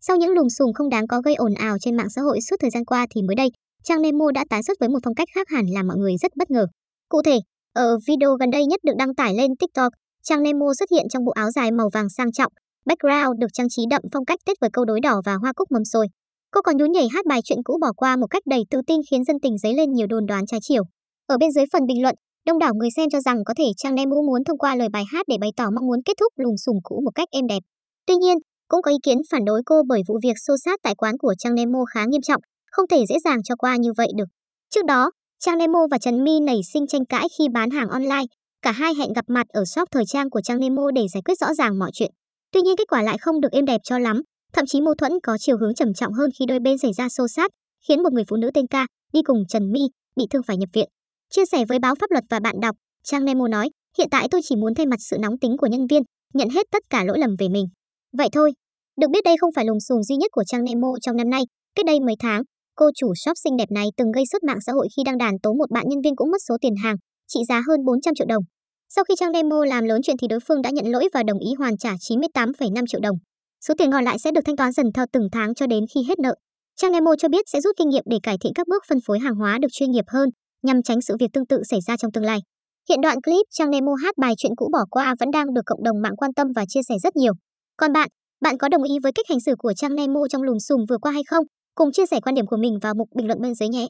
Sau những lùm xùm không đáng có gây ồn ào trên mạng xã hội suốt thời gian qua thì mới đây, trang Nemo đã tái xuất với một phong cách khác hẳn làm mọi người rất bất ngờ. Cụ thể, ở video gần đây nhất được đăng tải lên TikTok, trang Nemo xuất hiện trong bộ áo dài màu vàng sang trọng, background được trang trí đậm phong cách Tết với câu đối đỏ và hoa cúc mâm xôi. Cô còn nhún nhảy hát bài chuyện cũ bỏ qua một cách đầy tự tin khiến dân tình dấy lên nhiều đồn đoán trái chiều. Ở bên dưới phần bình luận, đông đảo người xem cho rằng có thể trang Nemo muốn thông qua lời bài hát để bày tỏ mong muốn kết thúc lùm xùm cũ một cách êm đẹp. Tuy nhiên, cũng có ý kiến phản đối cô bởi vụ việc xô xát tại quán của Trang Nemo khá nghiêm trọng, không thể dễ dàng cho qua như vậy được. Trước đó, Trang Nemo và Trần My nảy sinh tranh cãi khi bán hàng online. Cả hai hẹn gặp mặt ở shop thời trang của Trang Nemo để giải quyết rõ ràng mọi chuyện. Tuy nhiên kết quả lại không được êm đẹp cho lắm, thậm chí mâu thuẫn có chiều hướng trầm trọng hơn khi đôi bên xảy ra xô xát, khiến một người phụ nữ tên Ca đi cùng Trần My bị thương phải nhập viện. Chia sẻ với báo pháp luật và bạn đọc, Trang Nemo nói, hiện tại tôi chỉ muốn thay mặt sự nóng tính của nhân viên, nhận hết tất cả lỗi lầm về mình. Vậy thôi, được biết đây không phải lùm xùm duy nhất của Trang Nemo trong năm nay. Cách đây mấy tháng, cô chủ shop xinh đẹp này từng gây sốt mạng xã hội khi đăng đàn tố một bạn nhân viên cũng mất số tiền hàng, trị giá hơn 400 triệu đồng. Sau khi Trang Nemo làm lớn chuyện thì đối phương đã nhận lỗi và đồng ý hoàn trả 98,5 triệu đồng. Số tiền còn lại sẽ được thanh toán dần theo từng tháng cho đến khi hết nợ. Trang Nemo cho biết sẽ rút kinh nghiệm để cải thiện các bước phân phối hàng hóa được chuyên nghiệp hơn, nhằm tránh sự việc tương tự xảy ra trong tương lai. Hiện đoạn clip Trang Nemo hát bài chuyện cũ bỏ qua vẫn đang được cộng đồng mạng quan tâm và chia sẻ rất nhiều. Còn bạn, bạn có đồng ý với cách hành xử của Trang Nemo trong lùm xùm vừa qua hay không? Cùng chia sẻ quan điểm của mình vào mục bình luận bên dưới nhé.